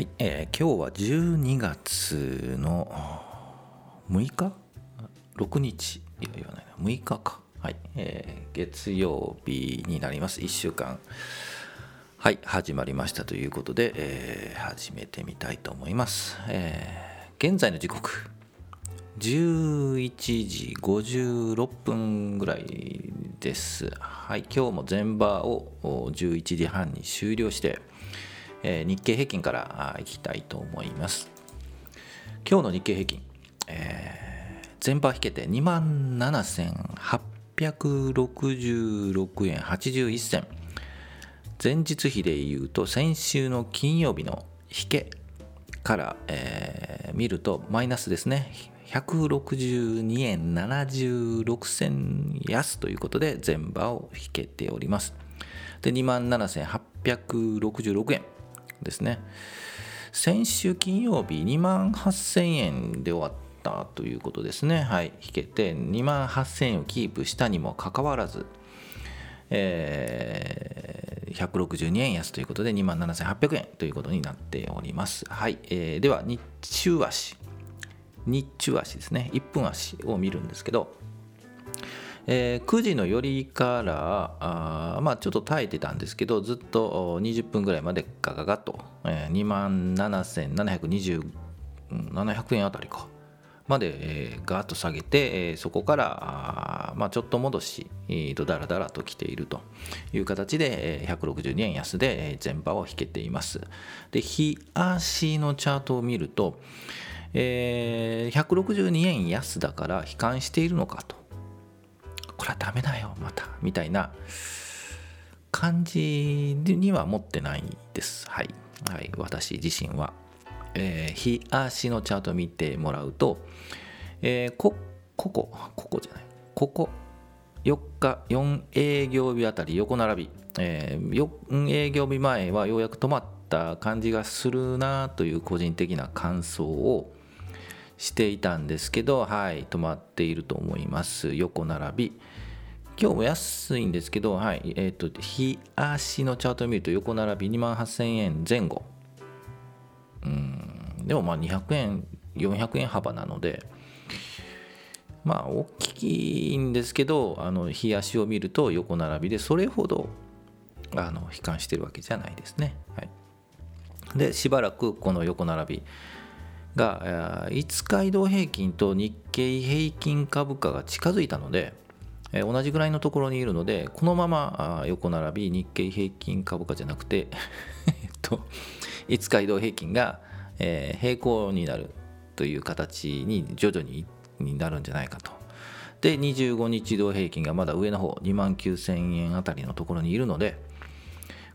はい、えー、今日は12月の6日 ?6 日？いや言わないな。6日か。はい、えー、月曜日になります。1週間。はい始まりました。ということで、えー、始めてみたいと思います、えー、現在の時刻。11時56分ぐらいです。はい今日も全場を11時半に終了してえー、日経平均からいきたいと思います。今日の日経平均、えー、全場引けて2万7866円81銭。前日比でいうと先週の金曜日の引けから、えー、見るとマイナスですね。162円76銭安ということで全場を引けております。で、27,866円。ですね。先週金曜日2万8000円で終わったということですね。はい。引けて2万8000円をキープしたにもかかわらずえー、162円安ということで2万7800円ということになっております。はい、えー、では日中足。日中足ですね。1分足を見るんですけどえー、9時の寄りからあ、まあ、ちょっと耐えてたんですけどずっと20分ぐらいまでガガガッと、えー、2万7720 700円あたりかまで、えー、ガーッと下げて、えー、そこからあ、まあ、ちょっと戻し、えー、だらだらと来ているという形で、えー、162円安で、えー、全場を引けています。で日足のチャートを見ると、えー、162円安だから悲観しているのかと。これはダメだよまたみたいな感じには持ってないです。はい、はい、私自身は、えー、日足のチャート見てもらうと、えー、こここここじゃない。ここ4日4営業日あたり横並び、えー、4営業日前はようやく止まった感じがするなという個人的な感想をしていたんですけど、はい、止まっていると思います。横並び。今日も安いんですけど、はい、えっ、ー、と、日足のチャートを見ると横並び2万8000円前後。うん、でもまあ200円、400円幅なので、まあ大きいんですけど、あの日足を見ると横並びで、それほどあの悲観してるわけじゃないですね。はい、で、しばらくこの横並び。が5日移動平均と日経平均株価が近づいたので同じぐらいのところにいるのでこのまま横並び日経平均株価じゃなくて えっと5日移動平均が平行になるという形に徐々になるんじゃないかと。で25日移動平均がまだ上の方2万9000円あたりのところにいるので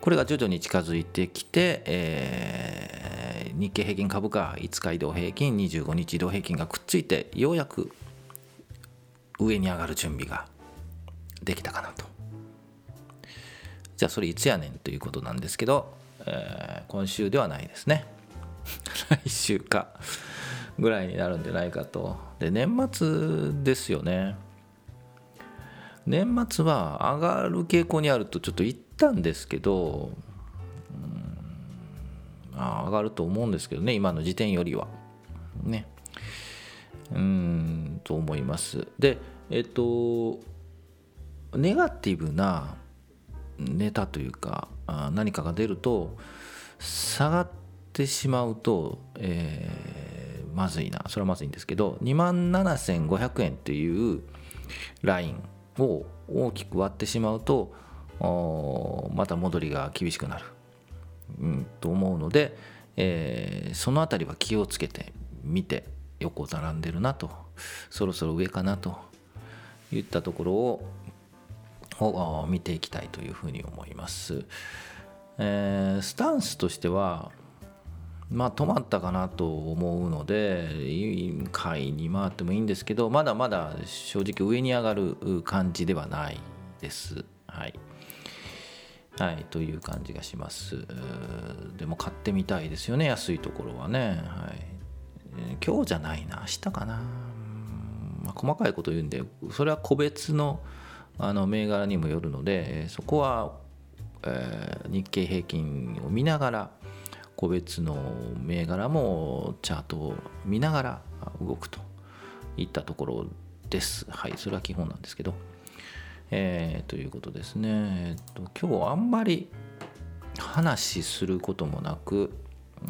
これが徐々に近づいてきて、えー、日経平均株価5日移動平均25日移動平均がくっついてようやく上に上がる準備ができたかなと。じゃあそれいつやねんということなんですけど、えー、今週ではないですね。来週かぐらいになるんじゃないかと。で年末ですよね。年末は上がる傾向にあるとちょっと言ったんですけど、上がると思うんですけどね今の時点よりは。ね。うんと思います。でえっとネガティブなネタというか何かが出ると下がってしまうと、えー、まずいな。それはまずいんですけど2万7500円っていうラインを大きく割ってしまうとまた戻りが厳しくなる、うん、と思うので、えー、その辺りは気をつけて見て横並んでるなとそろそろ上かなといったところをを見ていきたいというふうに思います。えー、スタンスとしてはまあ止まったかなと思うので買いに回ってもいいんですけどまだまだ正直上に上がる感じではないです。はい。はい、という感じがします。でも買ってみたいですよね、安いところはね。はい、今日じゃないな、明日かな。まあ、細かいこと言うんで、それは個別のあの銘柄にもよるので、そこは、えー、日経平均を見ながら、個別の銘柄もチャートを見ながら動くといったところです。はい、それは基本なんですけど。えー、ということですね。えっと、今日あんまり話することもなく、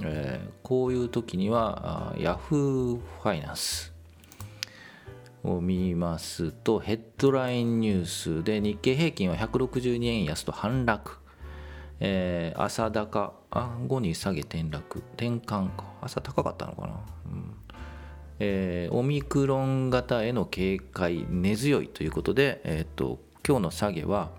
えー、こういう時には Yahoo ファイナンスを見ますとヘッドラインニュースで日経平均は162円安と反落、えー、朝高後に下げ転落。転換か。朝高かったのかな、うん。えー、オミクロン型への警戒根強いということで、えーと今日の下げは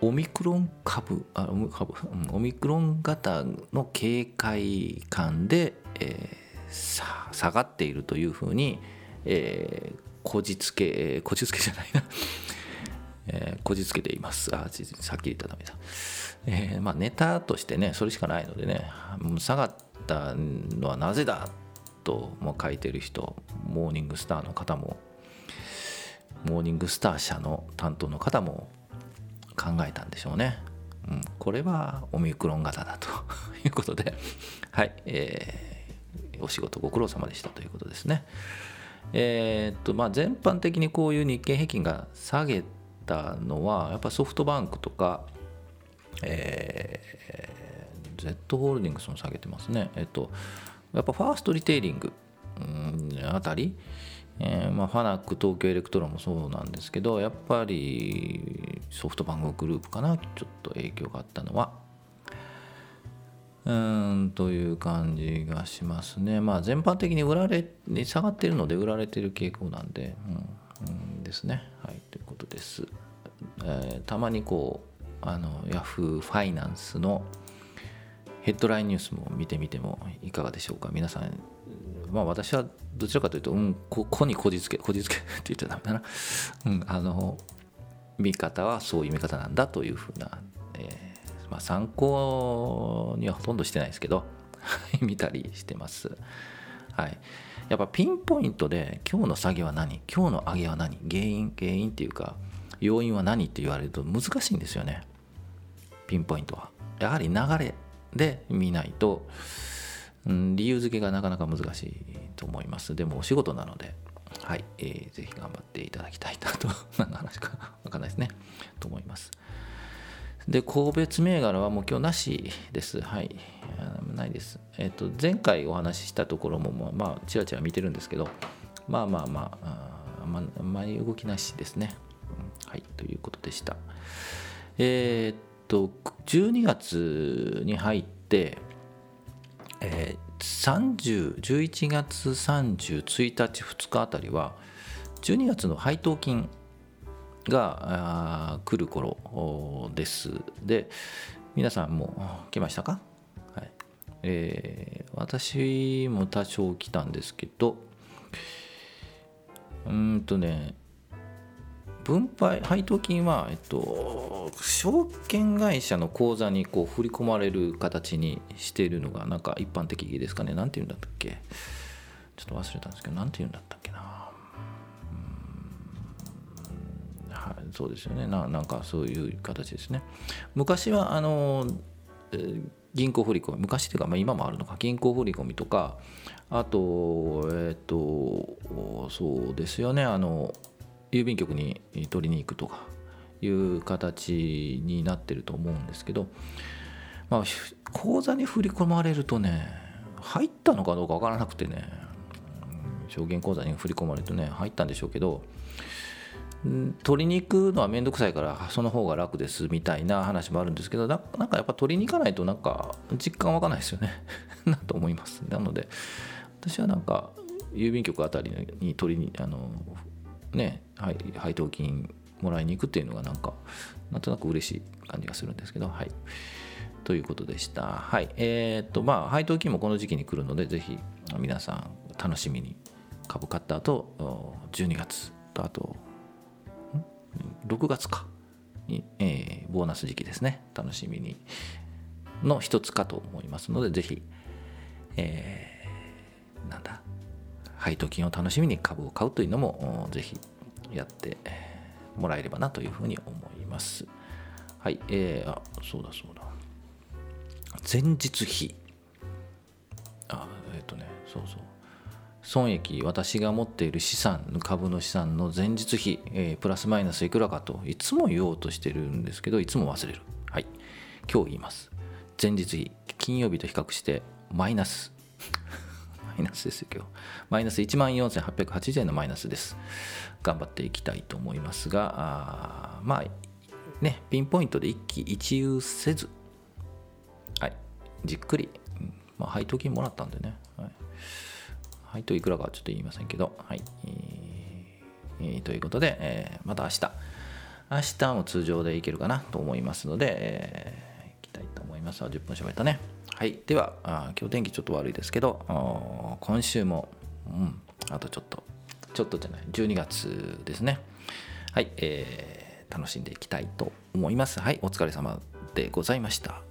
オミクロン株あ株オミクロン型の警戒感で、えー、下がっているというふうに、えー、こじつけ、こじつけじゃないな えー、こじつけています。あ、さっき言ったダメだ。えー、まあネタとしてね、それしかないのでね、下がったのはなぜだとも書いてる人、モーニングスターの方も、モーニングスター社の担当の方も考えたんでしょうね。うん、これはオミクロン型だということで、はい、えー、お仕事ご苦労様でしたということですね。えー、っと、まあ、全般的にこういう日経平均が下げたのは、やっぱソフトバンクとか、えー、Z ホールディングスも下げてますね。えっと、やっぱファーストリテイリング、あたり、えー、まあ、ファナック東京エレクトロンもそうなんですけどやっぱりソフトバンクグループかなちょっと影響があったのは。うんという感じがしますね。まあ全般的に売られ下がっているので売られている傾向なんで、うん、うん、ですね。はいということです、えー、たまにこうあのヤフーファイナンスのヘッドラインニュースも見てみてもいかがでしょうか。皆さんまあ私はどちらかというと、うん、ここにこじつけ、こじつけって言っちゃダメだな。うん、あの、見方はそういう見方なんだというふうな、えー、まあ参考にはほとんどしてないですけど、見たりしてます。はい。やっぱピンポイントで今日の下げは何？今日の上げは何？原因原因っていうか要因は何って言われると難しいんですよねピンポイントはやはり流れで見ないとうん、理由付けがなかなか難しいと思います。でもお仕事なので、はい、えー、ぜひ頑張っていただきたいなと、何の話かわかんないですね、と思います。で、個別銘柄はもう今日なしです。はい。ないです。えっ、ー、と、前回お話ししたところも、まあ、ちらちら見てるんですけど、まあまあまあ、あまあ、前動きなしですね。はい、ということでした。えっ、と、12月に入って、30 11月31日2日あたりは12月の配当金が来る頃です。で皆さんも来ましたか、はい。えー、私も多少来たんですけどうんとね分配配当金は、えっと、証券会社の口座にこう振り込まれる形にしているのがなんか一般的ですかね。何て言うんだったっけ。ちょっと忘れたんですけど何て言うんだったっけな。はい、そうですよね。ななんかそういう形ですね。昔はあの銀行振り込み昔というか、まあ、今もあるのか。銀行振り込みとかあとえっ、とそうですよね。あの郵便局に取りに行くとかいう形になってると思うんですけど、まあ、口座に振り込まれるとね入ったのかどうか分からなくてね証券口座に振り込まれるとね入ったんでしょうけど取りに行くのは面倒くさいからその方が楽ですみたいな話もあるんですけどなんかやっぱ取りに行かないとなんか実感湧かないですよね。なと思います。なので私はなんか郵便局あたりに取りにあのね、はい、配当金もらいに行くっていうのがなんかなんとなく嬉しい感じがするんですけどはい。ということでした。はい。えー、っとまあ配当金もこの時期に来るのでぜひ皆さん楽しみに株買った後12月とあと6月かに、えー、ボーナス時期ですね。楽しみにの一つかと思いますのでぜひ、えー、なんだ？配当金を楽しみに株を買うというのもぜひやってもらえればなというふうに思います。はい、えー、あ、そうだそうだ。前日比。あえっ、とねそうそう。損益私が持っている資産株の資産の前日比、えー、プラスマイナスいくらかといつも言おうとしてるんですけどいつも忘れる。はい。今日言います。前日比金曜日と比較してマイナス。イナスですよ今日マイナス1万4880円のマイナスです頑張っていきたいと思いますがあまあねピンポイントで一喜一憂せずはいじっくり、まあ、配当金もらったんでね、はい配当いくらかはちょっと言いませんけど、はい。えー、ということで、えー、また明日。明日も通常でいけるかなと思いますので、えー、いきたいと思います。10分喋ったね。はい。では、あ今日天気ちょっと悪いですけど、今週も、うん、あとちょっと、ちょっとじゃない、12月ですね。はい。えー、楽しんでいきたいと思います。はい。お疲れ様でございました。